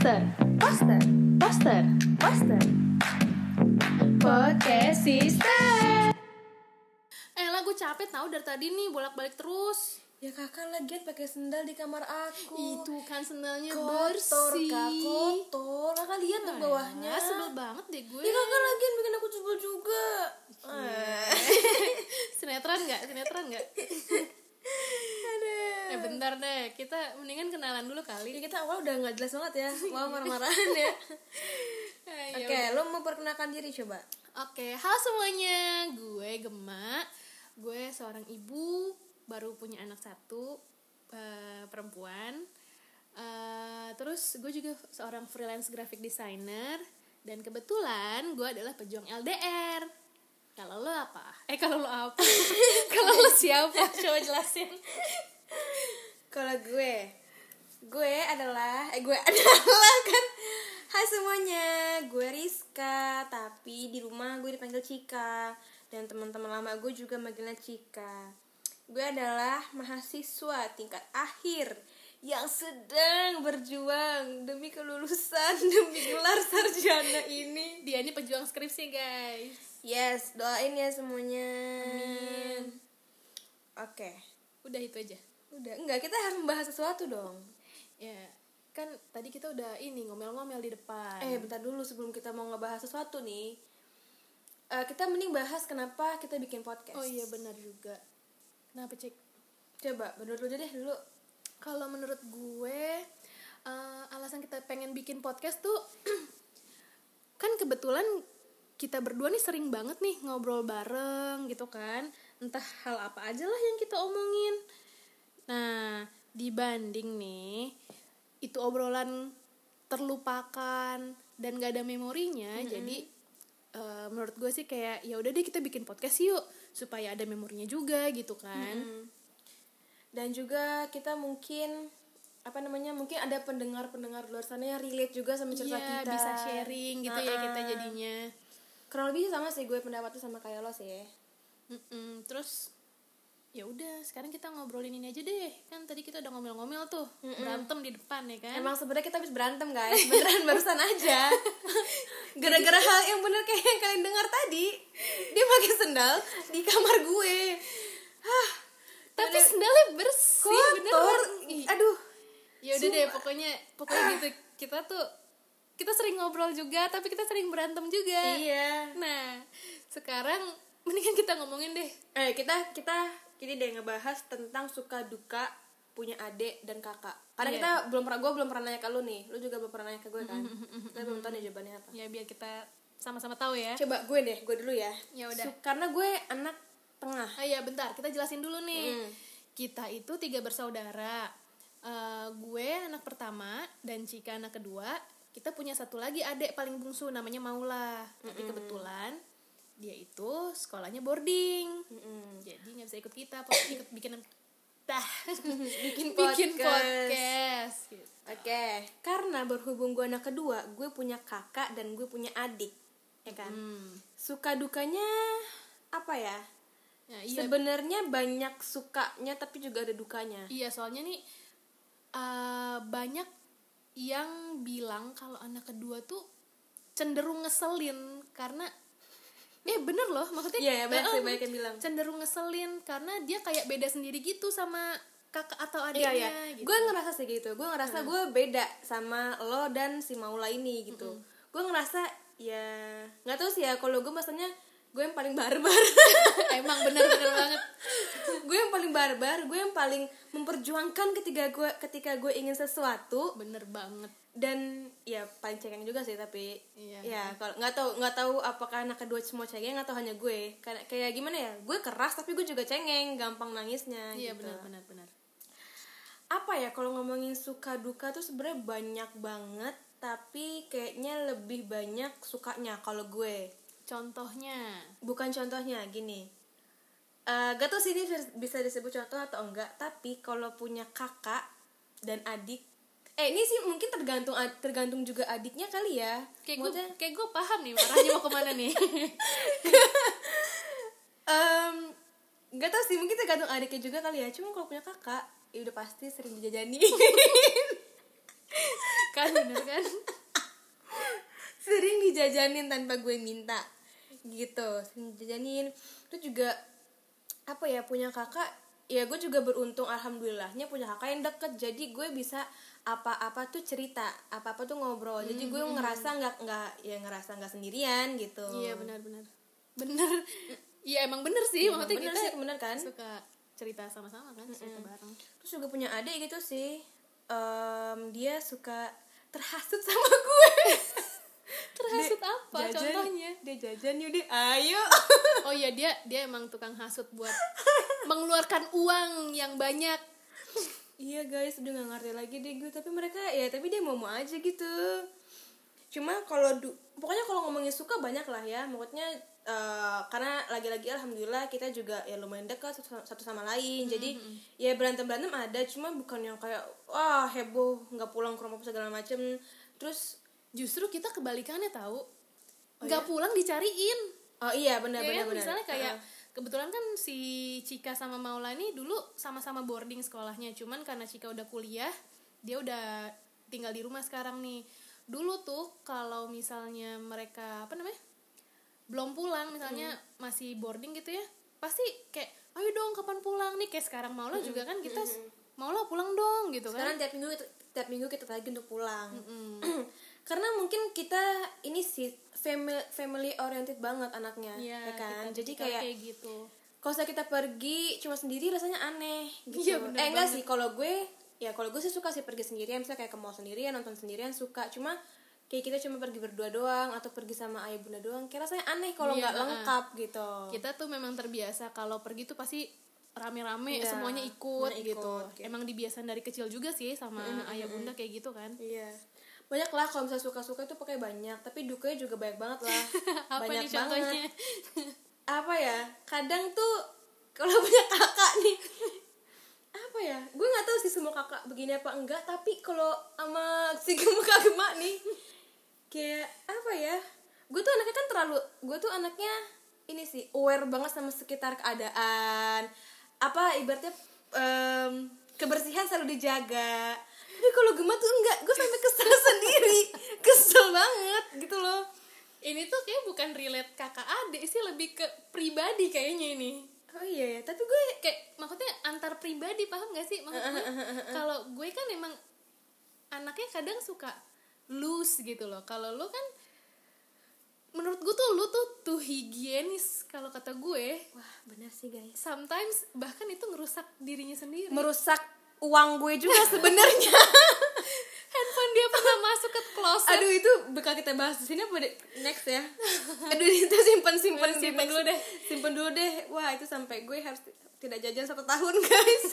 Poster, poster, poster, poster. Podcast Sister. Eh lah gue capek tau dari tadi nih bolak-balik terus Ya kakak lagi pakai sendal di kamar aku. Itu kan sendalnya kotor bersih kak, kotor. Kakak lihat tuh bawahnya. Ya, sebel banget deh gue Ya kakak lagi bikin aku sebel juga. Eh. Sinetron gak? Sinetron gak? Eh bentar deh, kita mendingan kenalan dulu Ya kali kita awal udah nggak jelas banget ya. Wow marah-marahan ya. Eh, ya Oke, lo mau perkenalkan diri coba. Oke, halo semuanya. Gue Gemma. Gue seorang ibu, baru punya anak satu, eh, perempuan. Eh, terus gue juga seorang freelance graphic designer dan kebetulan gue adalah pejuang LDR. Kalau lo apa? Eh kalau lo apa? kalau lo siapa? Coba jelasin. Kalau gue, gue adalah, eh gue adalah kan. Hai semuanya, gue Rizka, tapi di rumah gue dipanggil Cika dan teman-teman lama gue juga manggilnya Cika. Gue adalah mahasiswa tingkat akhir yang sedang berjuang demi kelulusan demi gelar sarjana ini. Dia ini pejuang skripsi guys. Yes, doain ya semuanya. Oke, Udah itu aja. Udah enggak kita harus membahas sesuatu dong. Ya kan tadi kita udah ini ngomel-ngomel di depan. Eh bentar dulu sebelum kita mau ngebahas sesuatu nih eh, Kita mending bahas kenapa kita bikin podcast Oh iya benar juga. Kenapa cek? Coba menurut lu deh dulu Kalau menurut gue eh, alasan kita pengen bikin podcast tuh kan kebetulan kita berdua nih sering banget nih ngobrol bareng gitu kan. Entah hal apa aja lah yang kita omongin. Nah, dibanding nih itu obrolan terlupakan dan gak ada memorinya, jadi eh, menurut gue sih kayak ya udah deh kita bikin podcast yuk supaya ada memorinya juga gitu kan. Dan juga kita mungkin apa namanya mungkin ada pendengar-pendengar luar sana yang relate juga sama cerita Iya, kita. bisa sharing gitu ya kita jadinya. Kurang lebih sama sih gue pendapatnya sama kayak lo sih. Mm-mm, Terus ya udah sekarang kita ngobrolin ini aja deh. Kan tadi kita udah ngomel-ngomel tuh berantem di depan ya kan? Emang sebenarnya kita habis berantem guys. Beneran barusan aja. Gara-gara hal yang bener kayak yang kalian dengar tadi. Dia pakai sendal di kamar gue. Hah, tapi sendalnya bersih kotor. Aduh. Ya udah deh pokoknya pokoknya gitu. Kita tuh kita sering ngobrol juga tapi kita sering berantem juga. Iya. Nah sekarang mendingan kita ngomongin deh. Eh kita kita ini deh ngebahas tentang suka duka punya adik dan kakak. Karena Iya. kita belum pernah gue belum pernah nanya ke lu nih, lu juga belum pernah nanya ke gue kan. Kita belum tahu nih jawabannya apa. ya biar kita sama-sama tahu ya Coba gue deh, gue dulu ya. Ya udah. Su- karena gue anak tengah. Ah iya bentar, kita jelasin dulu nih. Hmm. Kita itu tiga bersaudara. Eh, gue anak pertama dan Cika anak kedua. Kita punya satu lagi adik paling bungsu namanya Maula. Tapi kebetulan dia itu sekolahnya boarding. Jadi nggak bisa ikut kita, pokoknya ikut bikin dah Bikin bikin podcast. podcast. gitu. Oke, karena berhubung gue anak kedua, gue punya kakak dan gue punya adik, ya kan. Hmm. Suka dukanya apa ya? Nah, iya, Sebenarnya banyak sukanya tapi juga ada dukanya. Iya, soalnya nih eh, banyak yang bilang kalau anak kedua tuh cenderung ngeselin karena eh bener loh maksudnya Iya, ya, banyak sih, banyak yang bilang. cenderung ngeselin karena dia kayak beda sendiri gitu sama kakak atau Iya adiknya iya, gitu. gue ngerasa sih gitu. Gue ngerasa gue beda sama lo dan si Maula ini gitu. Gue ngerasa ya nggak tahu sih ya kalau gue maksudnya gue yang paling barbar. emang bener-bener banget gue yang paling barbar, gue yang paling memperjuangkan ketika gue ketika gue ingin sesuatu bener banget dan ya paling cengeng juga sih tapi Iya. ya kalau nggak tahu nggak tahu apakah anak kedua semua cengeng atau hanya gue. Kayak kayak gimana ya gue keras tapi gue juga cengeng gampang nangisnya iya gitu. benar benar benar. Apa ya kalau ngomongin suka duka tuh sebenarnya banyak banget tapi kayaknya lebih banyak sukanya kalau gue. Contohnya? Bukan contohnya gini. Eh gak tau sih ini bisa disebut contoh atau enggak tapi kalau punya kakak dan adik eh ini sih mungkin tergantung tergantung juga adiknya kali ya. Kayak gue kayak gue paham nih marahnya mau ke mana nih. Em, nggak tau sih mungkin tergantung adiknya juga kali ya. Cuma kalau punya kakak ya udah pasti sering dijajani kan bener kan? Sering dijajanin tanpa gue minta. Gitu sering dijajanin. Itu juga apa ya punya kakak ya gue juga beruntung alhamdulillahnya punya kakak yang deket. Jadi gue bisa apa-apa tuh cerita apa-apa tuh ngobrol. Jadi gue ngerasa nggak nggak ya ngerasa nggak sendirian gitu. Iya benar-benar bener iya emang bener sih. Iya, maksudnya bener kita sih, bener kan? suka cerita sama-sama kan cerita bareng. Terus juga punya adik gitu sih. Em, dia suka terhasut sama gue terhasut Dia apa jajan, contohnya? dia jajan yuk deh ayo. Oh iya dia dia emang tukang hasut buat mengeluarkan uang yang banyak. Iya guys, udah gak ngerti lagi deh gue Tapi mereka ya, tapi dia mau-mau aja gitu. Cuma kalau pokoknya kalau ngomongin suka banyak lah ya Maksudnya eh, karena lagi-lagi alhamdulillah kita juga ya lumayan dekat satu, satu sama lain. Jadi ya berantem-berantem ada Cuma bukan yang kayak wah heboh nggak pulang ke rumah segala macem. Terus justru kita kebalikannya tahu. Nggak pulang dicariin. Oh iya ya benar-benar kan? benar. misalnya kayak Heeh. kebetulan kan si Cika sama Maula ini dulu sama-sama boarding sekolahnya. Cuman karena Cika udah kuliah dia udah tinggal di rumah sekarang nih. Dulu tuh kalau misalnya mereka apa namanya belum pulang misalnya masih boarding gitu ya pasti kayak ayo dong kapan pulang? Nih kayak sekarang Maula juga kan kita Maula pulang dong gitu kan. Sekarang tiap minggu tiap minggu kita lagi untuk pulang. Karena mungkin kita ini sih family family oriented banget anaknya Iya, ya kan? Kita- jadi kita kayak kayak gitu. kalau misalnya kita pergi cuma sendiri rasanya aneh gitu. Iya, bener eh enggak banget. sih kalau gue ya kalau gue sih suka sih pergi sendirian misalnya kayak ke mall sendirian nonton sendirian suka. Cuma kayak kita cuma pergi berdua doang atau pergi sama ayah bunda doang kayak rasanya aneh kalau Iya, nggak heeh. lengkap gitu. Kita tuh memang terbiasa kalau pergi tuh pasti rame-rame Iya, semuanya ikut, gitu. ikut, gitu. Emang dibiasain dari kecil juga sih sama ayah bunda kayak gitu kan. iya banyak lah kalau misalnya suka-suka itu pakai banyak tapi dukanya juga banyak banget lah Apa banyak nih contohnya? banget apa ya kadang tuh kalau punya kakak nih apa ya gue nggak tahu sih semua kakak begini apa enggak tapi kalau sama si gemuk gemak nih kayak apa ya gue tuh anaknya kan terlalu gue tuh anaknya ini sih aware banget sama sekitar keadaan apa ibaratnya em, kebersihan selalu dijaga tapi kalau gemak tuh enggak gue sampai kesel sendiri kesel banget gitu loh Ini tuh kayak bukan relate kakak adik sih lebih ke pribadi kayaknya ini. oh iya ya tapi gue Kayak maksudnya antar pribadi paham gak sih? Maksud gue kalau gue kan emang anaknya kadang suka loose gitu loh. Kalau lu kan menurut gue tuh lu tuh tuh higienis kalau kata gue. Wah benar sih guys. Sometimes bahkan itu ngerusak dirinya sendiri. Merusak uang gue juga. Sebenarnya. Handphone dia pernah masuk ke closet. Aduh itu bakal kita bahas di sini apa deh? next ya? Aduh itu simpan simpan Simpen dulu deh. simpan dulu deh. Wah itu sampai gue harus tidak jajan satu tahun guys.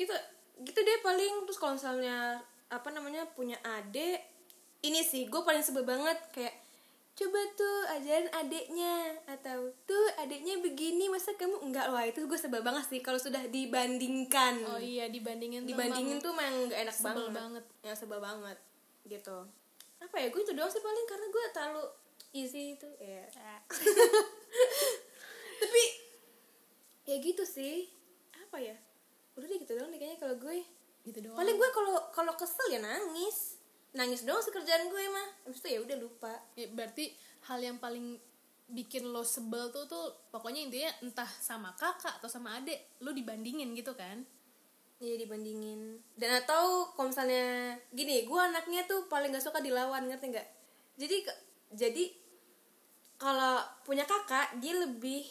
Gitu gitu deh paling. Terus kalau misalnya apa namanya punya adik ini sih gue paling sebel banget. Kayak coba tuh ajarin adiknya atau tuh adiknya begini masa kamu enggak wah itu gue sebel banget sih kalau sudah dibandingkan. Oh iya dibandingin dibandingin tuh emang gak enak sebel banget. banget. ya sebel banget gitu. Apa ya gue itu doang sih paling karena gue terlalu easy itu ya. Tapi ya gitu sih. Apa ya? Udah deh gitu doang deh kayaknya kalau gue. Gitu doang. Paling gue kalau kalau kesel ya nangis nangis doang sekerjaan gue mah. Habis itu ya udah lupa. Ya, berarti hal yang paling bikin lo sebel tuh tuh pokoknya intinya entah sama kakak atau sama adik lo dibandingin gitu kan? Iya dibandingin. Dan atau kalau misalnya gini gue anaknya tuh paling gak suka dilawan ngerti nggak? Jadi ke- jadi kalau punya kakak dia lebih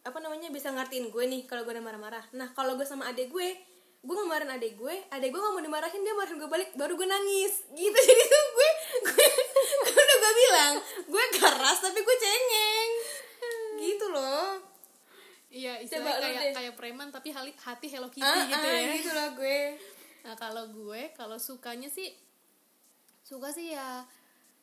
apa namanya bisa ngertiin gue nih kalau gue udah marah-marah. Nah kalau gue sama adik gue gue ngemarin adik gue adik gue gak mau dimarahin dia marahin gue balik baru gue nangis. Gitu jadi tuh gue gue, gue udah gue bilang gue keras tapi gue cengeng. Gitu loh. Iya lo kayak kayak preman tapi hati Hello Kitty Ah, gitu ah, ya. gitu loh gue. Nah kalau gue kalau sukanya sih suka sih ya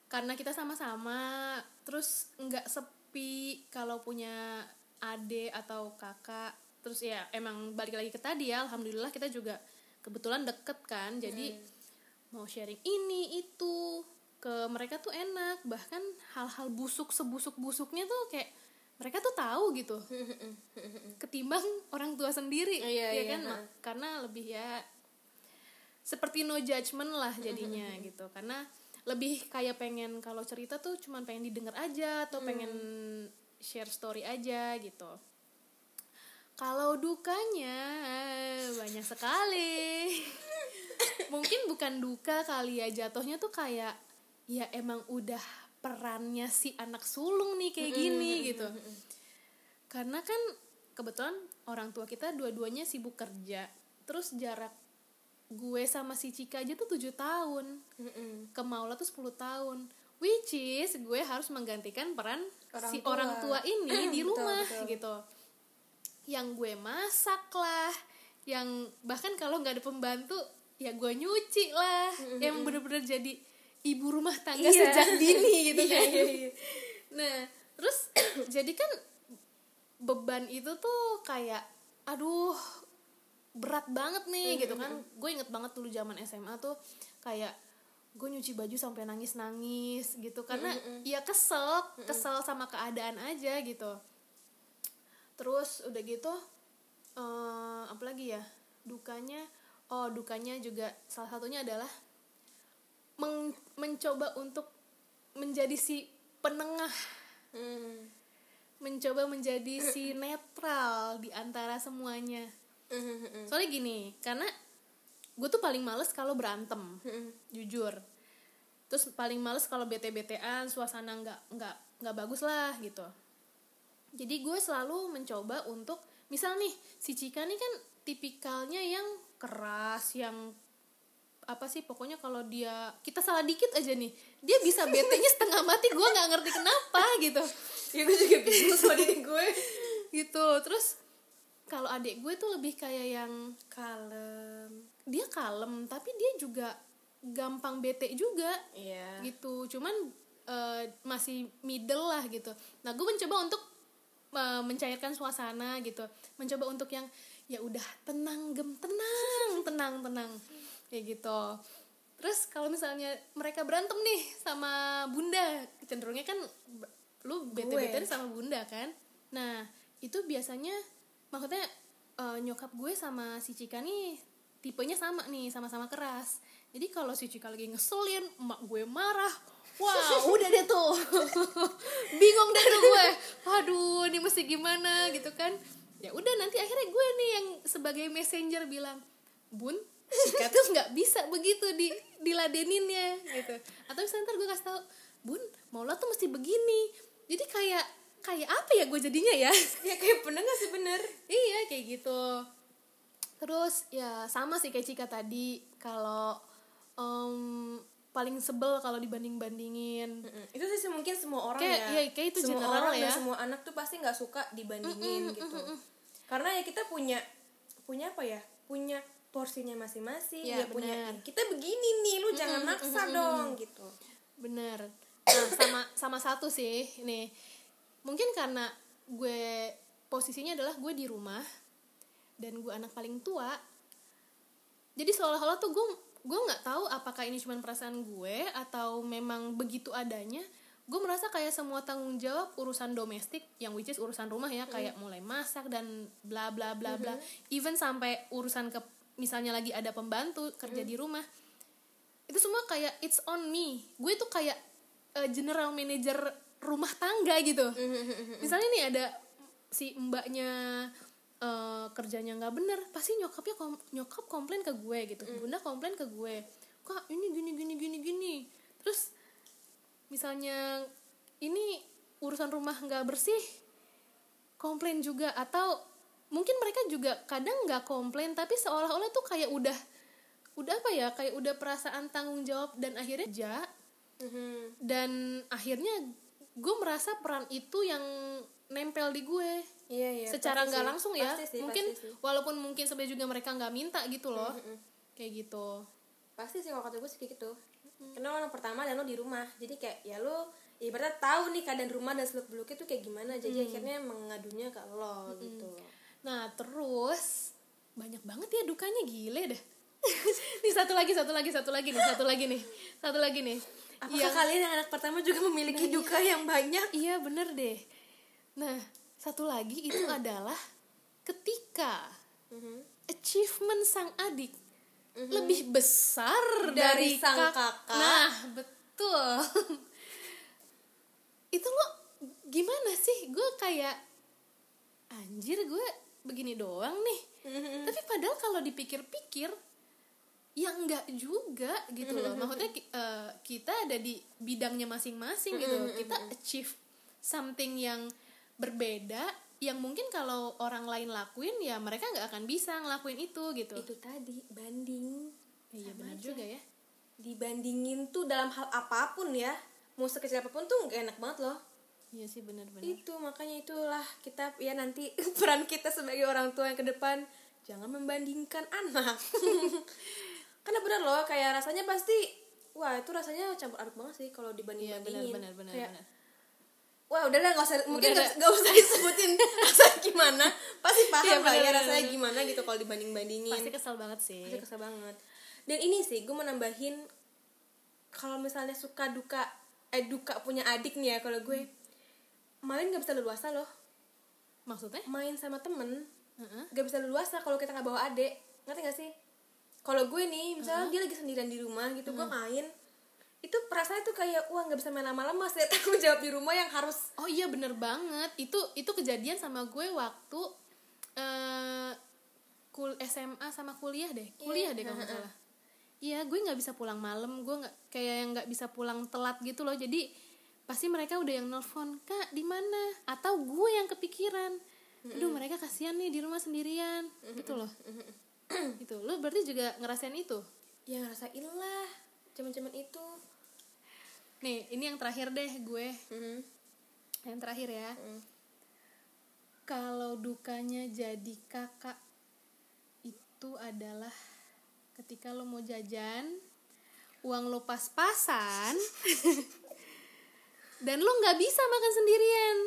karena kita sama-sama terus nggak sepi kalau punya ade atau kakak terus ya emang balik lagi ke tadi ya alhamdulillah kita juga kebetulan deket kan. Jadi mau sharing ini itu ke mereka tuh enak. Bahkan hal-hal busuk sebusuk busuknya tuh kayak mereka tuh tahu gitu. Ketimbang orang tua sendiri Iya, ya iya, kan? ha. karena lebih ya seperti no judgment lah jadinya gitu. Karena lebih kayak pengen kalau cerita tuh cuman pengen didengar aja atau pengen share story aja gitu kalau dukanya banyak sekali. Mungkin bukan duka kali ya jatuhnya tuh kayak ya emang udah perannya si anak sulung nih kayak gini gitu. karena kan kebetulan orang tua kita dua-duanya sibuk kerja terus jarak gue sama si Cika aja tuh tujuh tahun. Ke Maula tuh 10 tahun. Which is gue harus menggantikan peran Orang si tua. orang tua ini di Betul, rumah betul. gitu yang gue masak lah yang bahkan kalau nggak ada pembantu ya gue nyuci lah. Yang bener-bener jadi ibu rumah tangga Iya. sejak dini gitu Iya, kan. iya, iya. nah terus jadi kan beban itu tuh kayak aduh berat banget nih gitu kan. Gue inget banget dulu zaman SMA tuh kayak gue nyuci baju sampai nangis nangis gitu. Karena ya kesel kesel sama keadaan aja gitu terus udah gitu eh apa lagi ya dukanya oh dukanya juga salah satunya adalah meng- mencoba untuk menjadi si penengah Hmm. mencoba menjadi si netral di antara semuanya soalnya gini karena gue tuh paling males kalau berantem Hmm. jujur terus paling males kalau bete betean suasana nggak nggak nggak bagus lah gitu jadi gue selalu mencoba untuk misal nih si Cika nih kan tipikalnya yang keras yang apa sih pokoknya kalau dia kita salah dikit aja nih dia bisa betenya setengah mati gue nggak ngerti kenapa gitu. Ya gue juga bingung sama diri gue. Gitu terus kalau adik gue tuh lebih kayak yang kalem. Dia kalem tapi dia juga gampang bete juga iya. gitu. Cuman eh, masih middle lah gitu. Nah gue mencoba untuk eh, mencairkan suasana gitu. Mencoba untuk yang ya udah tenang gem tenang tenang tenang. Kayak gitu. Terus kalau misalnya mereka berantem nih sama bunda cenderungnya kan lu bete bete sama bunda kan? Nah itu biasanya maksudnya eh, nyokap gue sama si Cika nih tipenya sama nih sama-sama keras. Jadi kalau si Cika lagi ngeselin emak gue marah wah udah deh tuh. Bingung deh tuh gue. Aduh ini mesti gimana gitu kan. Ya udah nanti akhirnya gue nih yang sebagai messenger bilang bun Cika tuh nggak bisa begitu di diladeninnya gitu. Atau misalnya ntar gue kasih tau bun Maula tuh mesti begini. Jadi kayak kayak apa ya gue jadinya ya? Ya kayak penengah sih bener? Iya kayak gitu. Terus ya sama sih kayak Cika tadi. Kalau em, paling sebel kalau dibanding bandingin Mm-mm. itu sih mungkin semua orang Kayak- ya. iya, kayak itu semua general orang dan ya. semua anak tuh pasti nggak suka dibandingin gitu. karena ya kita punya punya apa ya? Punya porsinya masing-masing Iya, ya punya benar. kita begini nih lu jangan maksa dong gitu. Bener nah sama sama satu sih nih. Mungkin karena gue posisinya adalah gue di rumah dan gue anak paling tua jadi seolah-olah tuh gue gue nggak tahu apakah ini cuma perasaan gue atau memang begitu adanya. Gue merasa kayak semua tanggung jawab urusan domestik yang which is urusan rumah ya kayak mulai masak dan bla bla bla bla. Even sampai urusan ke misalnya lagi ada pembantu kerja di rumah itu semua kayak it's on me. Gue tuh kayak eh, general manager rumah tangga gitu. Misalnya nih ada si mbaknya eh, kerjanya nggak bener pasti nyokapnya kom- nyokap komplain ke gue gitu. Bunda komplain ke gue kak ini gini gini gini gini. Terus misalnya ini urusan rumah nggak bersih komplain juga. Atau mungkin mereka juga kadang nggak komplain tapi seolah-olah tuh kayak udah udah apa ya kayak udah perasaan tanggung jawab dan akhirnya ja. Mhm. dan akhirnya gue merasa peran itu yang nempel di gue iya iya secara nggak langsung ya Pasti sih, mungkin pasti sih. walaupun mungkin sebenarnya juga mereka nggak minta gitu loh. Kayak gitu. Pasti sih kalau kata gue sih kayak gitu. Karena orang pertama dan lo di rumah. Jadi kayak ya lo ibaratnya tahu nih keadaan rumah dan seluk beluknya tuh kayak gimana. Jadi akhirnya mengadunya ke lo gitu. Nah terus banyak banget ya dukanya gile deh. Nih satu lagi satu lagi satu lagi nih satu lagi nih satu lagi nih. Apakah kalian yang anak pertama juga memiliki duka yang banyak? Iya bener deh. Nah satu lagi itu adalah ketika Mhm. achievement sang adik lebih besar Dari dari, sang kak- kakak. Nah, betul. itu lo gimana sih? Gue kayak anjir gue begini doang nih. Tapi padahal kalau dipikir-pikir ya enggak juga gitu loh. Maksudnya ki- eh, kita ada di bidangnya masing-masing gitu. Kita achieve something yang berbeda yang mungkin kalau orang lain lakuin ya mereka nggak akan bisa ngelakuin itu gitu. itu tadi banding Iya benar aja. juga ya. dibandingin tuh dalam hal apa pun ya mau sekecil apa pun tuh gak enak banget loh Iya sih benar-benar. itu makanya itulah kita ya nanti peran kita sebagai orang tua yang ke depan jangan membandingkan anak karena benar loh kayak rasanya pasti wah itu rasanya campur aduk banget sih kalau dibanding Iya bandingin benar-benar benar. kayak benar. Wah udah lah nggak usah mungkin nggak nggak usah disebutin rasanya gimana. Pasti paham Iya, lah ya rasanya gimana gitu kalau dibanding bandingin Pasti kesel banget sih. Pasti kesel banget. Dan ini sih gue mau nambahin kalau misalnya suka duka eh duka punya adik nih ya kalau gue main gak bisa leluasa loh. Maksudnya? main sama temen Heeh. gak bisa leluasa kalau kita nggak bawa adik. Ngerti gak sih? Kalau gue nih misalnya dia lagi sendirian di rumah gitu gue main itu perasaan tuh kayak wah nggak bisa main lama-lama saya tanggung jawab di rumah yang harus Oh iya bener banget. Itu itu kejadian sama gue waktu eh kul SMA sama kuliah deh. Kuliah deh kalau nggak salah. Iya, gue nggak bisa pulang malam. Gue nggak kayak yang nggak bisa pulang telat gitu loh. Jadi pasti mereka udah yang nelfon kak di mana? Atau gue yang kepikiran. Aduh mereka kasihan nih di rumah sendirian. Gitu loh. gitu. Lo berarti juga ngerasain itu? ya ngerasain lah zaman-zaman itu Nih, ini yang terakhir deh gue. Mhm. Yang terakhir ya. Mm. Kalau dukanya jadi kakak itu adalah ketika lo mau jajan, uang lo pas-pasan, dan lo nggak bisa makan sendirian.